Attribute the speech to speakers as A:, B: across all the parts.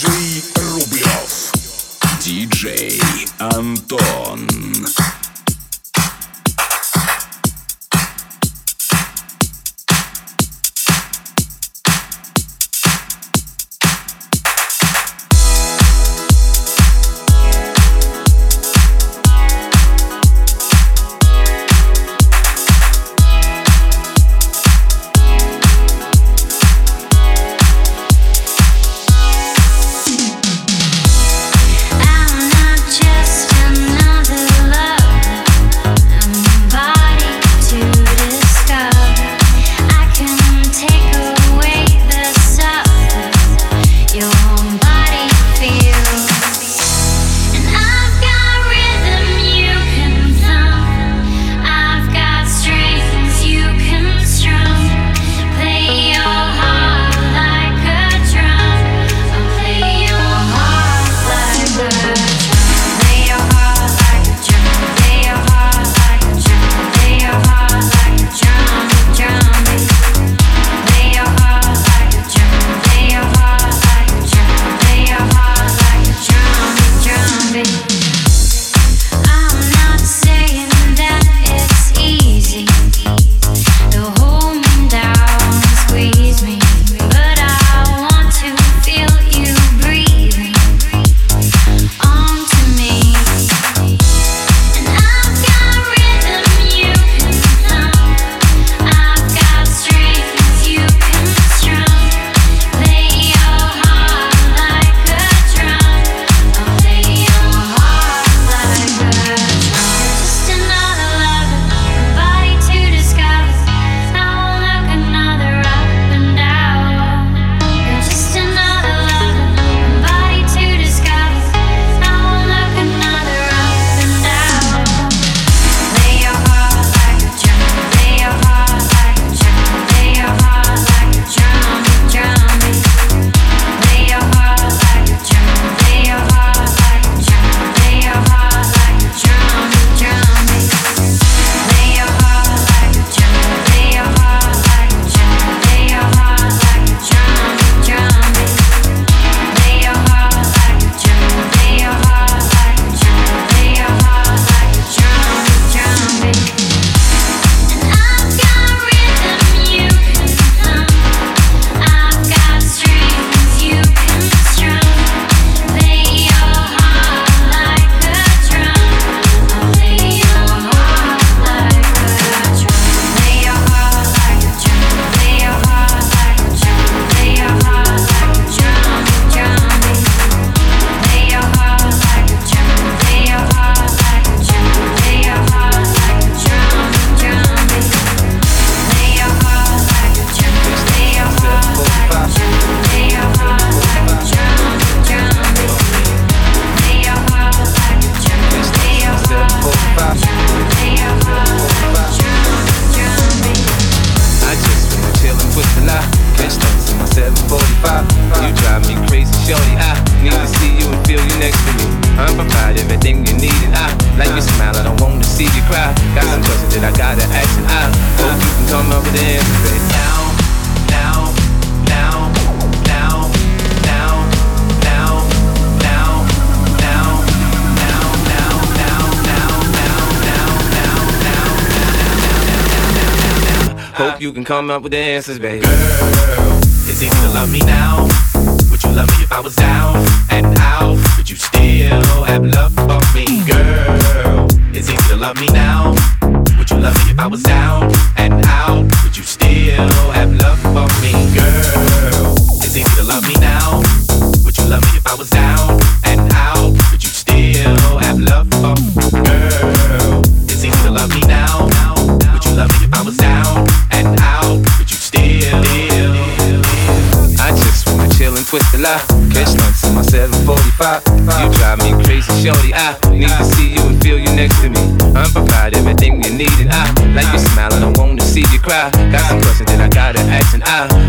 A: Диджей Рублев. Диджей Антон.
B: come up with the answers, baby. crowd. Got some questions, then I gotta ask and I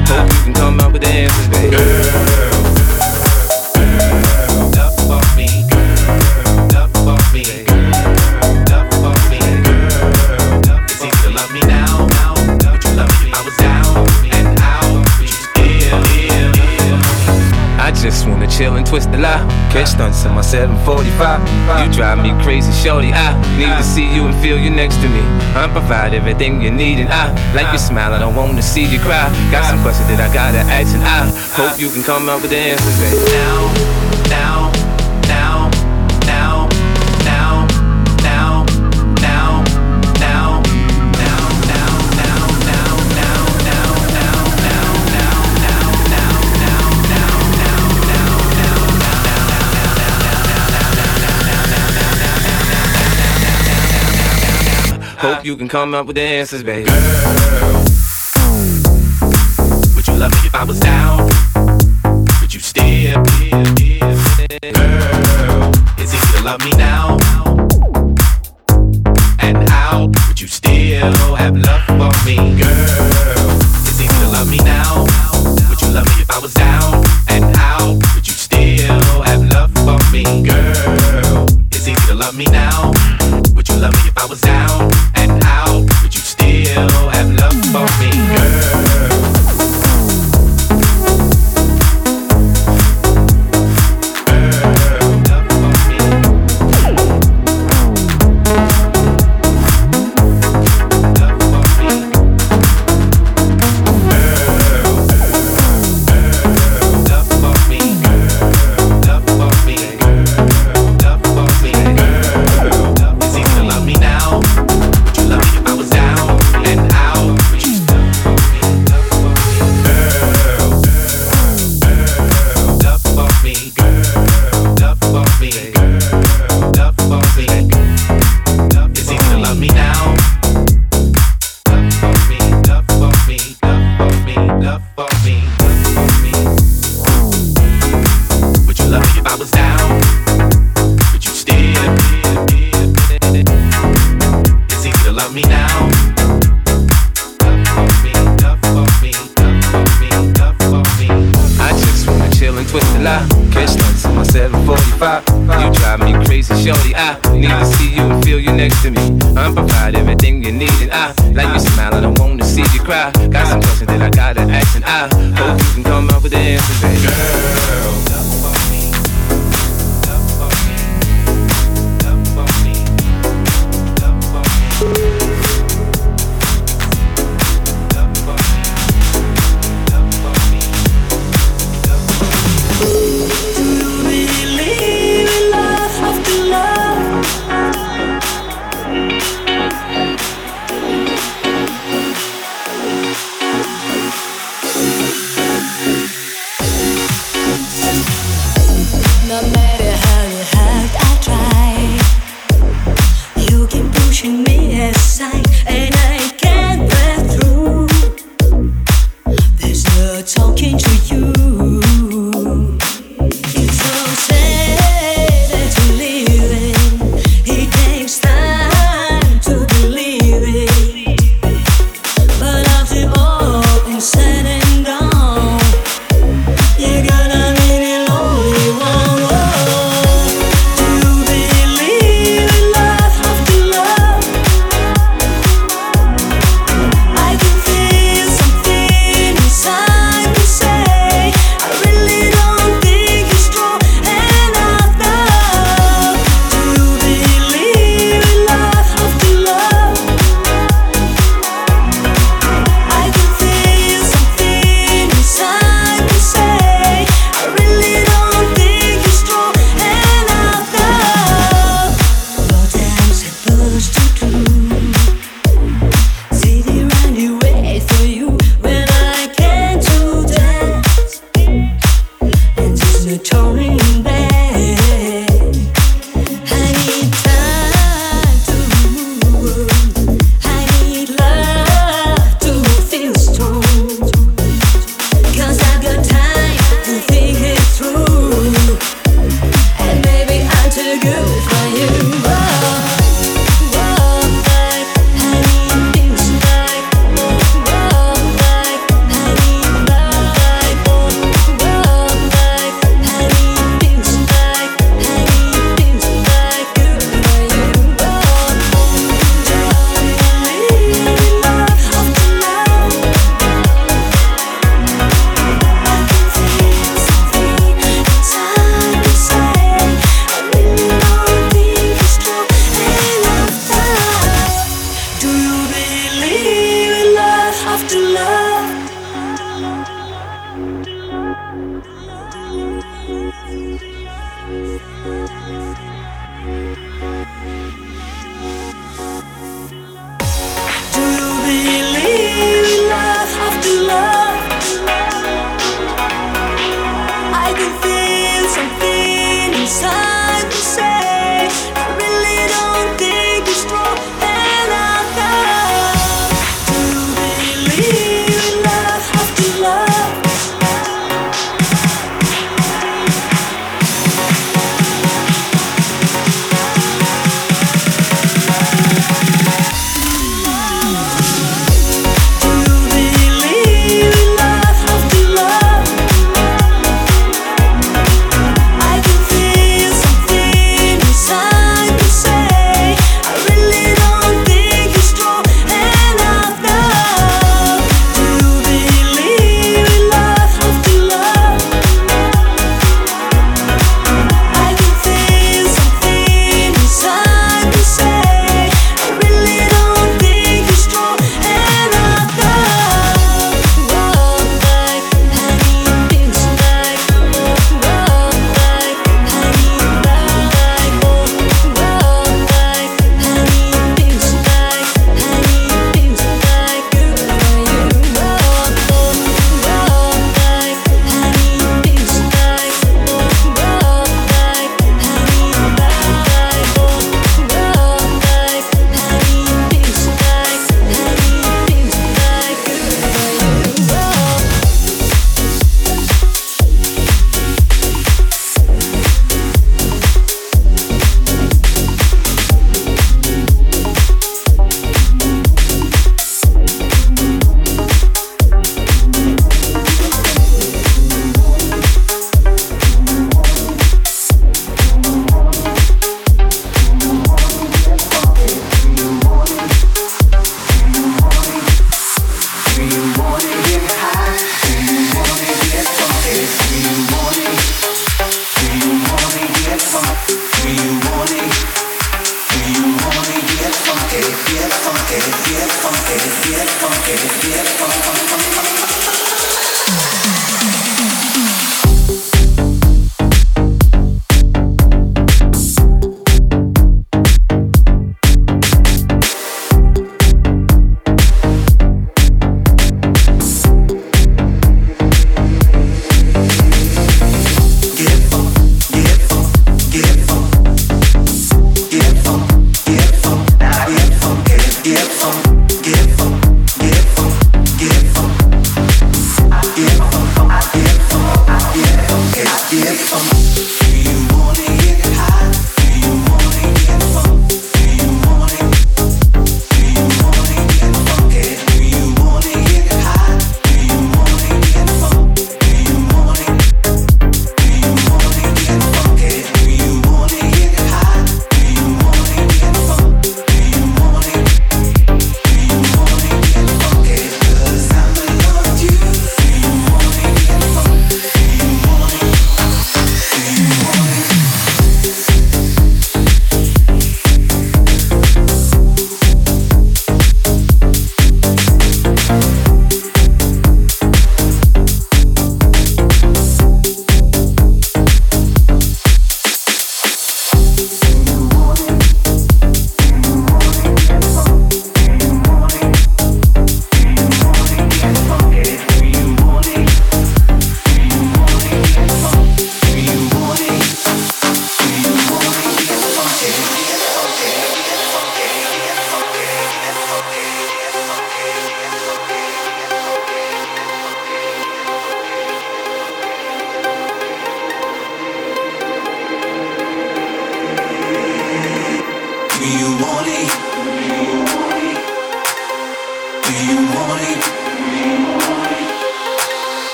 B: chill and twist the lie. Catch stunts in my 745. You drive me crazy, shorty. I need to see you and feel you next to me. I provide everything you need, and I like your smile. I don't want to see you cry. Got some questions that I gotta ask, and I hope you can come up with the answers. Right
C: now.
B: Hope uh-huh. you can come up with the answers, baby.
C: Girl, would you love me if I was down? Would you still? Girl, is it you love me now? And how would you still have love for me? Girl, is it you love me now? Would you love me if I was down?
B: smile, I don't wanna see you cry. Got some questions that I gotta ask, and I hope you can come up with the answers, baby.
C: Girl.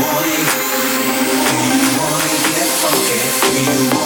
C: Funky, get funky,
D: get funky, funky, funky,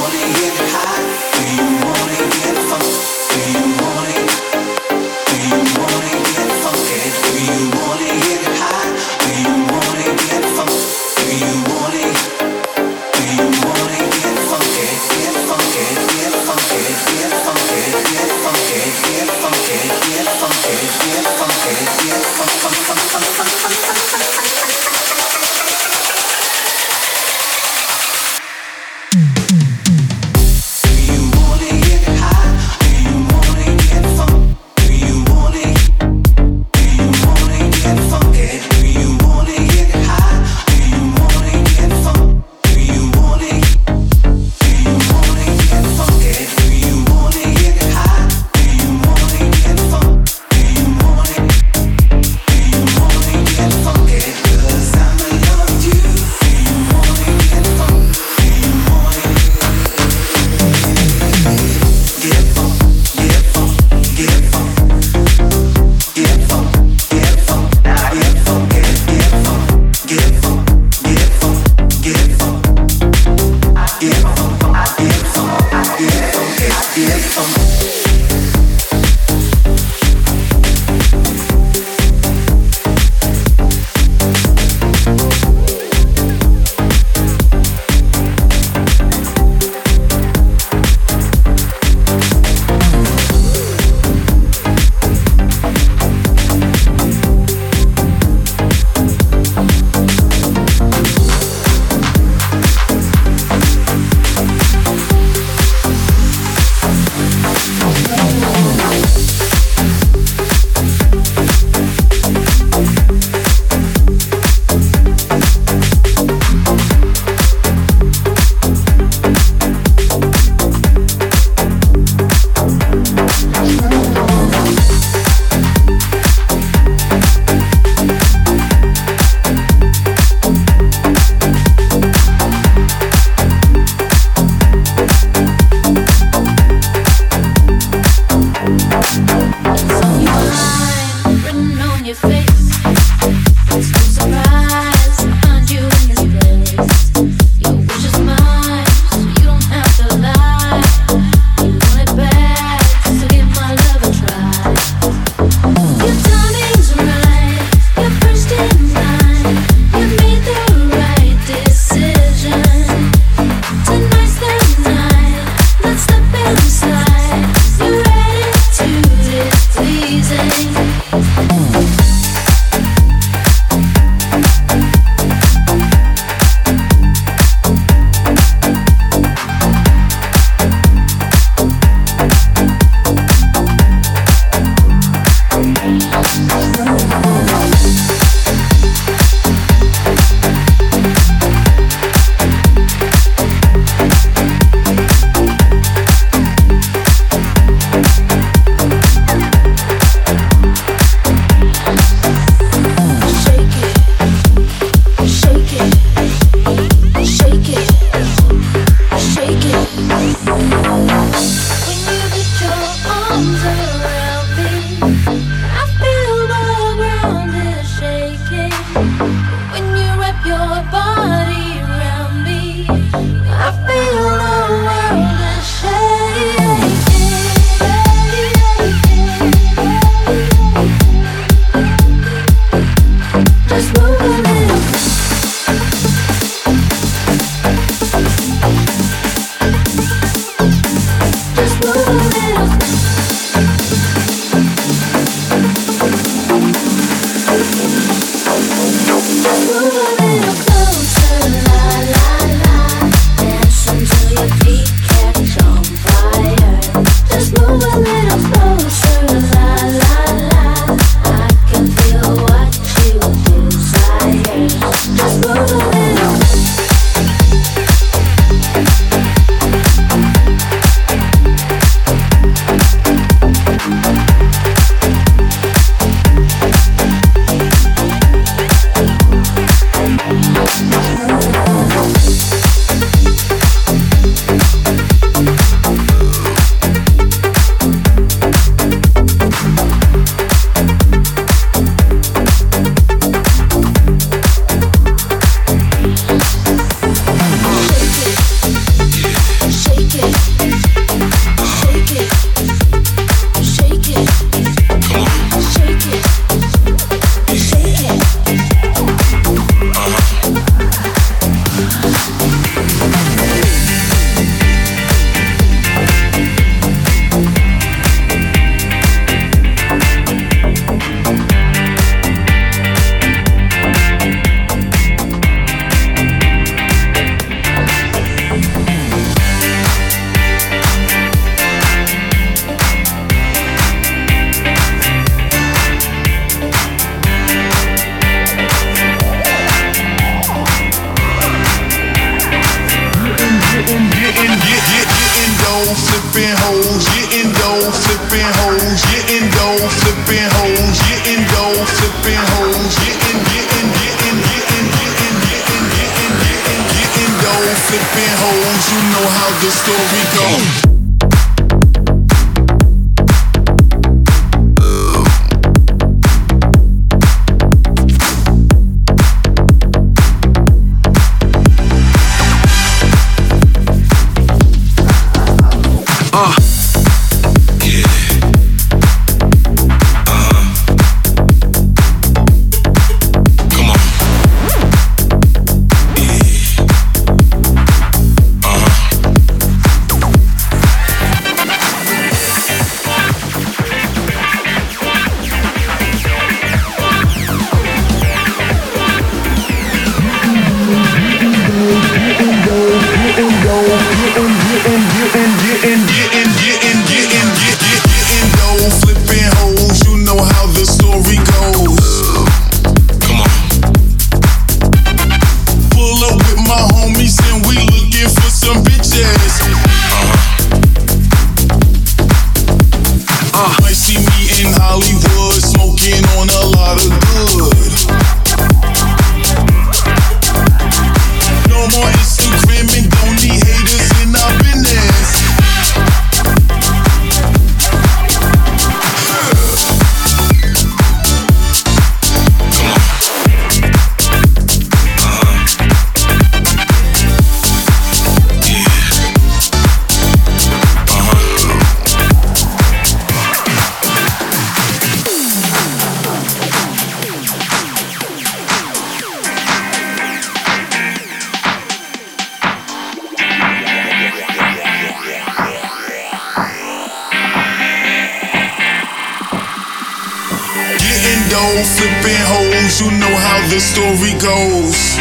D: story goes.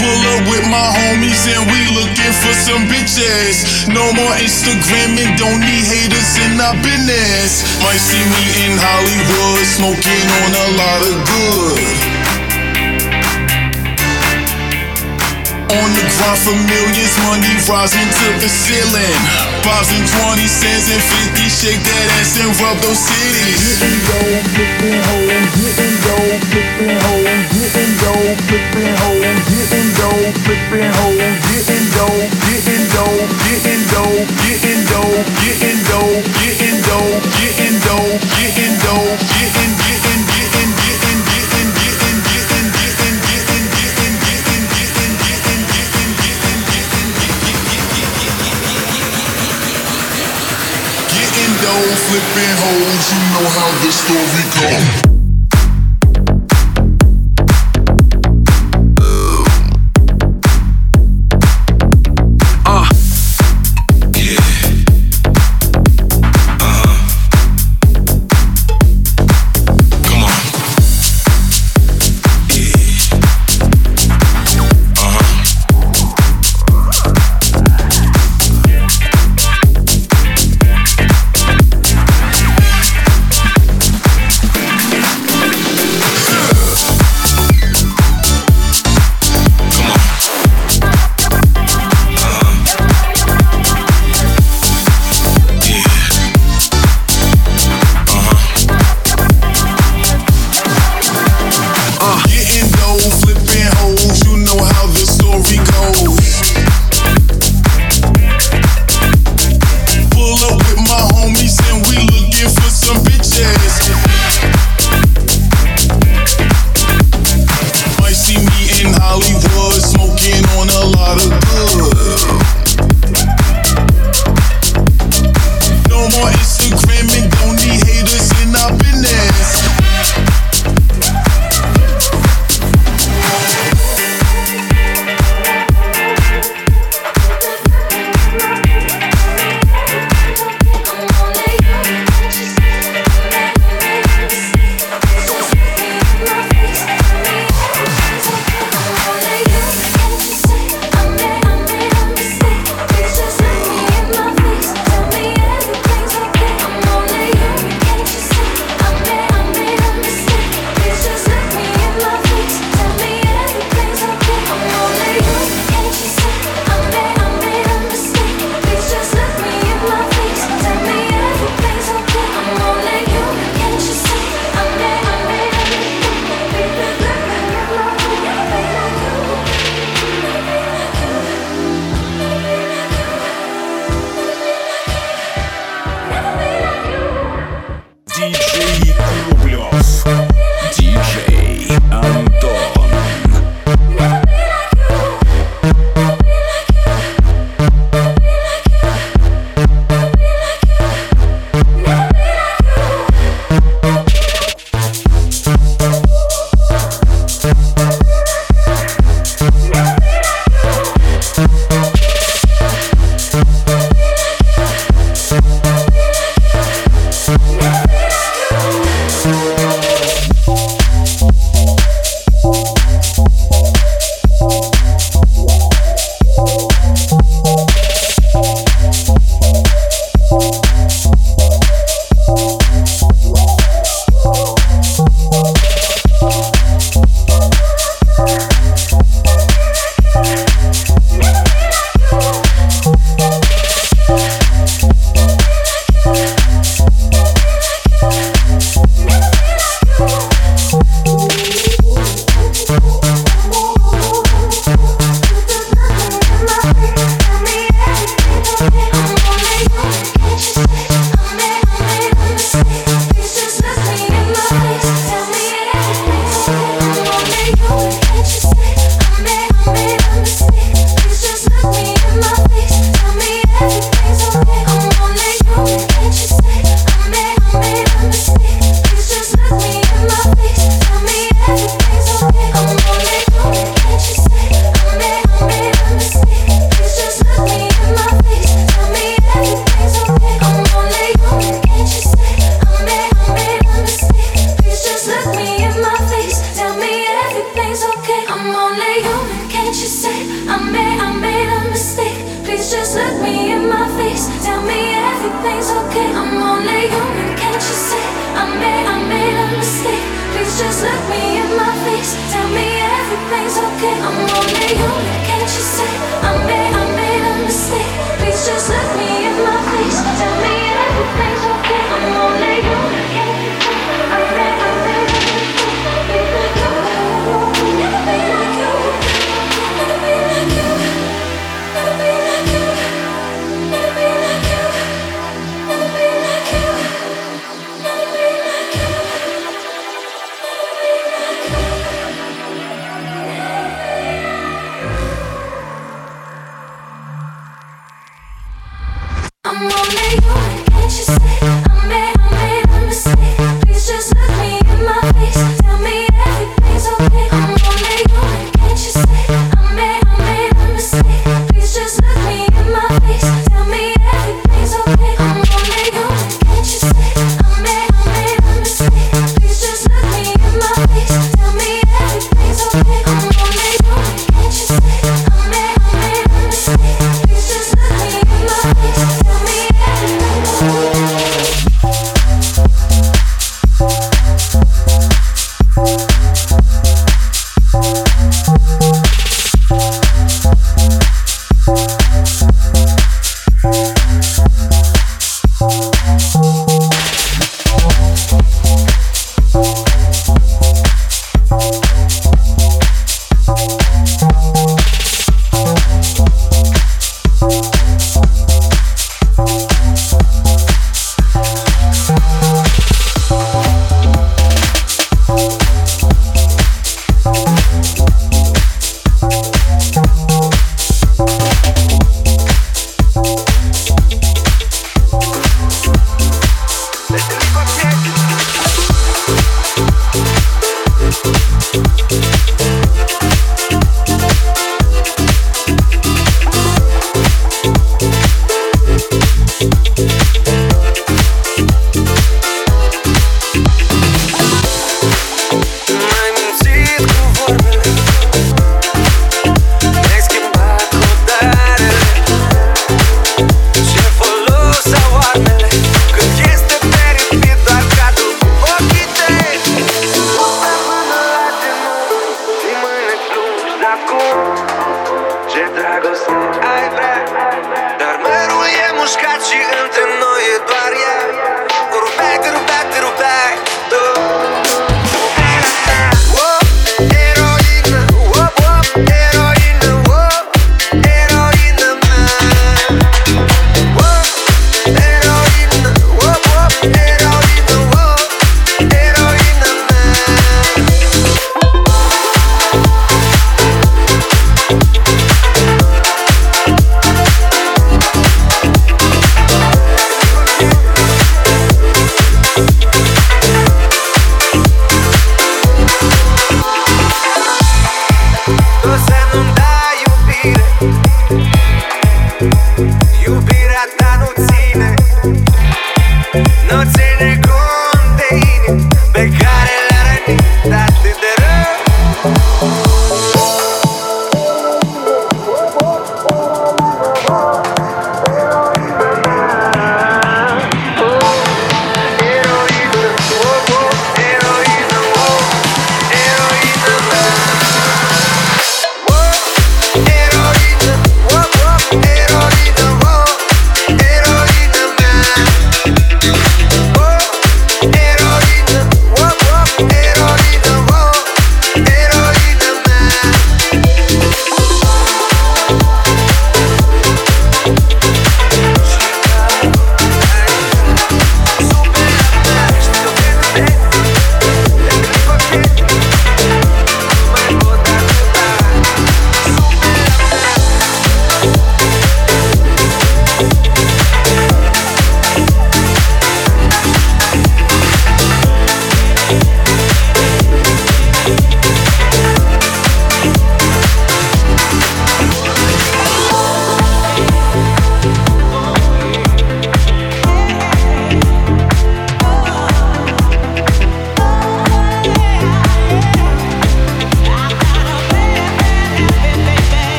D: Pull up with my homies and we looking for some bitches. No more Instagramming, don't need haters in our business. Might see me in Hollywood smoking on a lot of good. On the grind for millions, money rising to the ceiling. Pops and 20 cents and 50, shake that ass and rub those cities. Getting dope, flipping hoe, getting dope, flipping hoe, getting dope, flipping hoe, getting dope, flipping hoe, getting dope, getting dope, getting dope,
E: getting dope, getting dope, getting dope, getting dope, getting dough, getting getting
F: flipping hoes, you know how this story goes.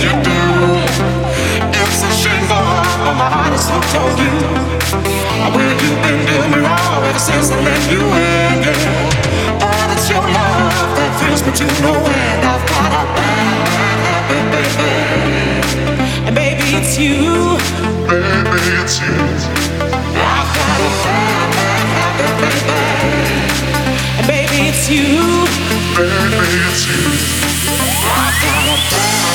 G: you do. It's a shame my heart is you been doing wrong ever since I let you in? It's your love that me. I've got a bad, and baby, it's you. Baby, it's you. I've got a bad, bad, bad, and baby, it's you. Baby, it's you. I've got a bad.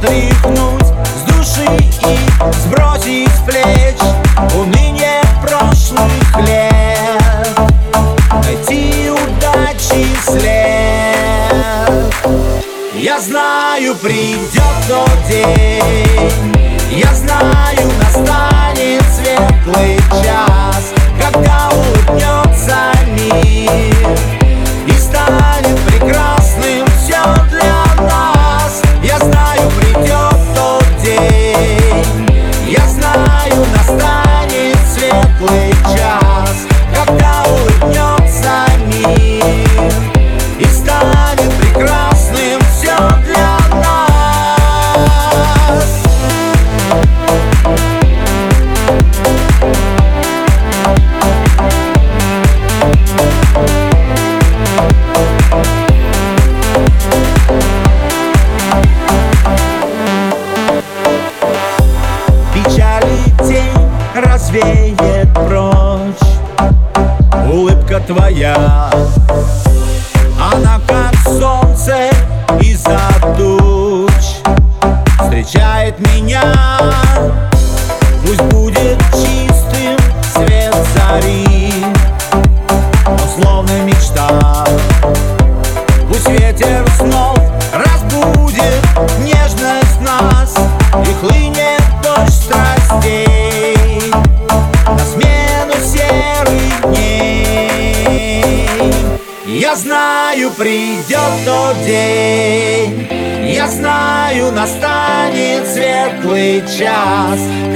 E: отряхнуть с души и сбросить с плеч уныние прошлых лет, найти удачи след. Я знаю, придет тот день, я знаю, настанет светлый час, когда улыбнется.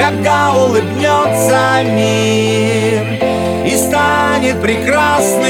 E: когда улыбнется мир и станет
H: прекрасно.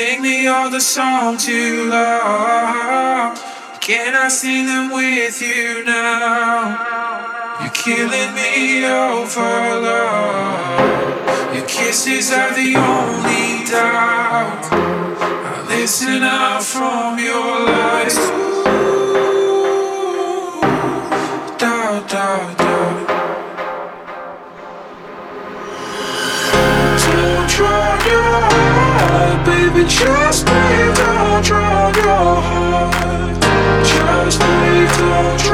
H: Sing me all the songs you love. Can I sing them with you now? You're killing me over love. Your kisses are the only doubt. I listen out from your lies. Just leave, don't drown your heart. Just leave, don't drown